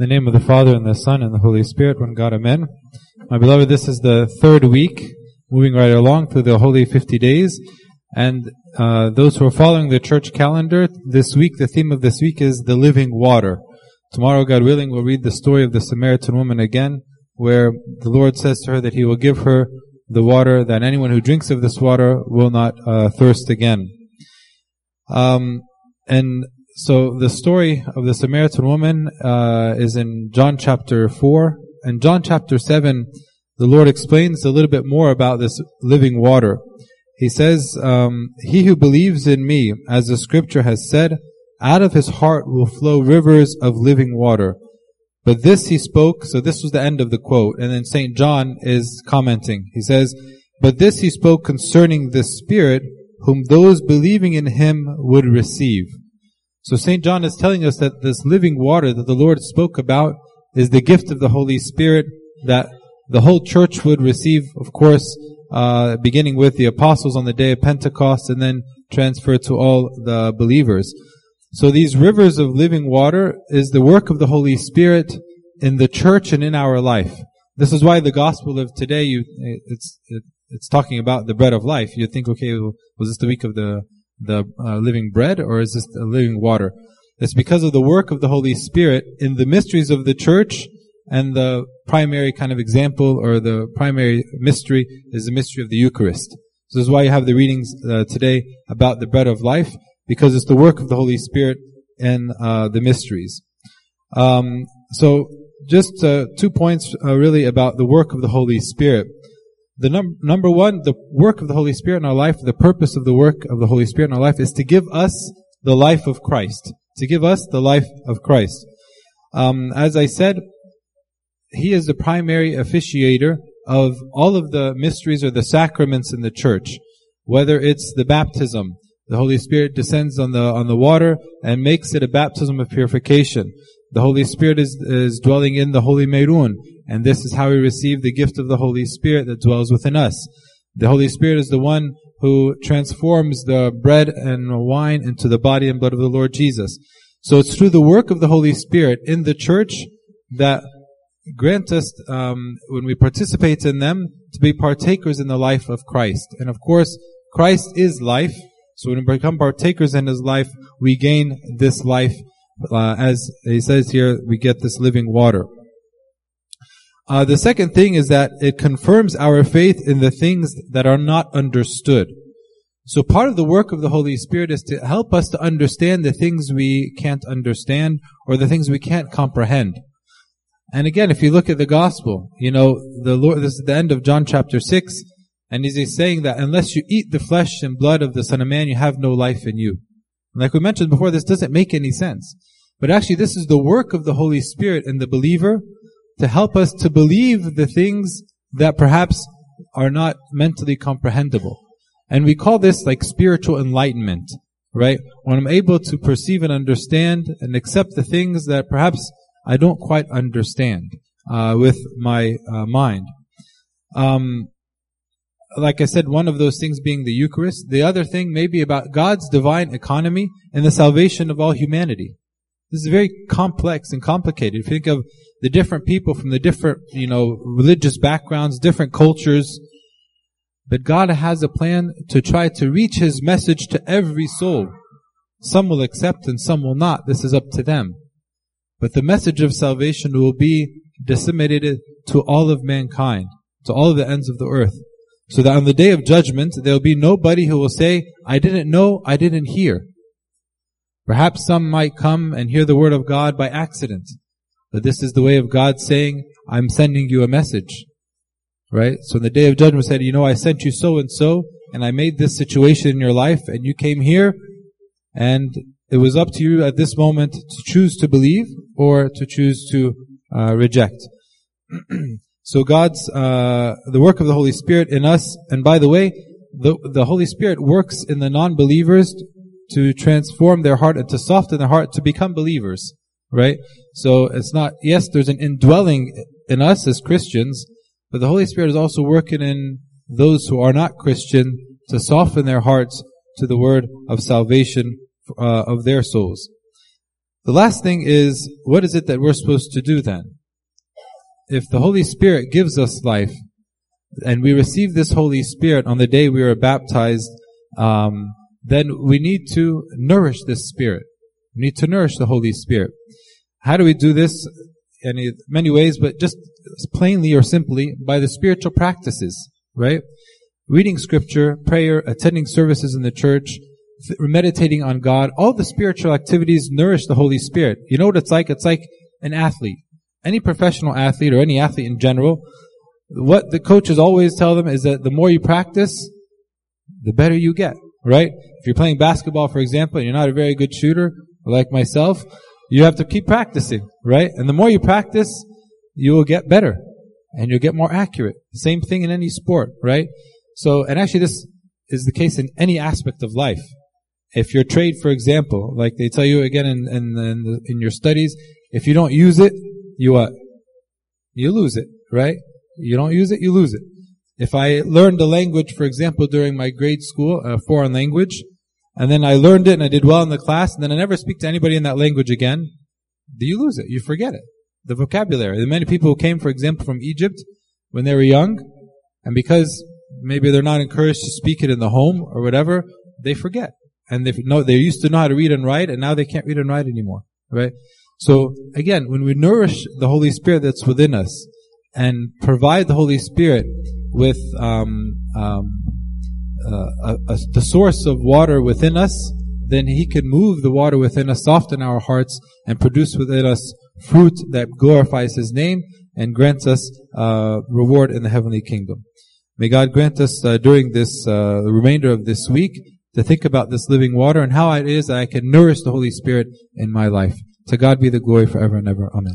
The name of the Father and the Son and the Holy Spirit, one God, Amen. My beloved, this is the third week, moving right along through the Holy 50 days. And uh, those who are following the church calendar, this week, the theme of this week is the living water. Tomorrow, God willing, we'll read the story of the Samaritan woman again, where the Lord says to her that He will give her the water, that anyone who drinks of this water will not uh, thirst again. Um, and so the story of the Samaritan woman uh, is in John chapter 4. And John chapter 7, the Lord explains a little bit more about this living water. He says, um, He who believes in me, as the scripture has said, out of his heart will flow rivers of living water. But this he spoke, so this was the end of the quote. And then St. John is commenting. He says, But this he spoke concerning the Spirit, whom those believing in him would receive. So St. John is telling us that this living water that the Lord spoke about is the gift of the Holy Spirit that the whole church would receive, of course, uh, beginning with the apostles on the day of Pentecost and then transfer to all the believers. So these rivers of living water is the work of the Holy Spirit in the church and in our life. This is why the gospel of today, you, it's, it, it's talking about the bread of life. You think, okay, was this the week of the the uh, living bread or is this the living water? It's because of the work of the Holy Spirit in the mysteries of the church and the primary kind of example or the primary mystery is the mystery of the Eucharist. So this is why you have the readings uh, today about the bread of life because it's the work of the Holy Spirit and uh, the mysteries. Um, so just uh, two points uh, really about the work of the Holy Spirit. The num- number one, the work of the Holy Spirit in our life, the purpose of the work of the Holy Spirit in our life is to give us the life of Christ. To give us the life of Christ. Um, as I said, He is the primary officiator of all of the mysteries or the sacraments in the church. Whether it's the baptism, the Holy Spirit descends on the, on the water and makes it a baptism of purification. The Holy Spirit is, is dwelling in the Holy Meirun and this is how we receive the gift of the Holy Spirit that dwells within us. The Holy Spirit is the one who transforms the bread and wine into the body and blood of the Lord Jesus. So it's through the work of the Holy Spirit in the church that grant us, um, when we participate in them, to be partakers in the life of Christ. And of course, Christ is life. So when we become partakers in His life, we gain this life. Uh, as He says here, we get this living water. Uh, the second thing is that it confirms our faith in the things that are not understood. So part of the work of the Holy Spirit is to help us to understand the things we can't understand or the things we can't comprehend. And again, if you look at the gospel, you know, the Lord, this is the end of John chapter 6, and he's saying that unless you eat the flesh and blood of the Son of Man, you have no life in you. Like we mentioned before, this doesn't make any sense. But actually, this is the work of the Holy Spirit in the believer to help us to believe the things that perhaps are not mentally comprehensible. And we call this like spiritual enlightenment, right? When I'm able to perceive and understand and accept the things that perhaps I don't quite understand uh, with my uh, mind. Um, like I said, one of those things being the Eucharist. The other thing may be about God's divine economy and the salvation of all humanity. This is very complex and complicated. If you think of the different people from the different, you know, religious backgrounds, different cultures. But God has a plan to try to reach His message to every soul. Some will accept and some will not. This is up to them. But the message of salvation will be disseminated to all of mankind, to all of the ends of the earth. So that on the day of judgment, there will be nobody who will say, I didn't know, I didn't hear. Perhaps some might come and hear the word of God by accident. But this is the way of God saying, I'm sending you a message. Right? So in the day of judgment said, you know, I sent you so and so, and I made this situation in your life, and you came here, and it was up to you at this moment to choose to believe or to choose to uh, reject. so God's uh, the work of the Holy Spirit in us, and by the way, the the Holy Spirit works in the non-believers to transform their heart and to soften their heart to become believers right? So it's not, yes, there's an indwelling in us as Christians, but the Holy Spirit is also working in those who are not Christian to soften their hearts to the word of salvation uh, of their souls. The last thing is, what is it that we're supposed to do then? If the Holy Spirit gives us life, and we receive this Holy Spirit on the day we are baptized, um, then we need to nourish this Spirit. We need to nourish the Holy Spirit. How do we do this? In many ways, but just plainly or simply by the spiritual practices, right? Reading scripture, prayer, attending services in the church, meditating on God, all the spiritual activities nourish the Holy Spirit. You know what it's like? It's like an athlete. Any professional athlete or any athlete in general, what the coaches always tell them is that the more you practice, the better you get, right? If you're playing basketball, for example, and you're not a very good shooter, like myself, you have to keep practicing, right? And the more you practice, you will get better and you'll get more accurate. Same thing in any sport, right? So, and actually this is the case in any aspect of life. If your trade, for example, like they tell you again in, in, in, the, in your studies, if you don't use it, you what? You lose it, right? You don't use it, you lose it. If I learned a language, for example, during my grade school, a foreign language, and then I learned it and I did well in the class, and then I never speak to anybody in that language again, do you lose it? You forget it. The vocabulary. The many people who came, for example, from Egypt when they were young, and because maybe they're not encouraged to speak it in the home or whatever, they forget. And they know, they used to know how to read and write, and now they can't read and write anymore. Right? So, again, when we nourish the Holy Spirit that's within us, and provide the Holy Spirit with um, um, uh, a, a, the source of water within us, then He can move the water within us, soften our hearts, and produce within us fruit that glorifies His name and grants us uh, reward in the heavenly kingdom. May God grant us uh, during this uh, remainder of this week to think about this living water and how it is that I can nourish the Holy Spirit in my life. To God be the glory forever and ever. Amen.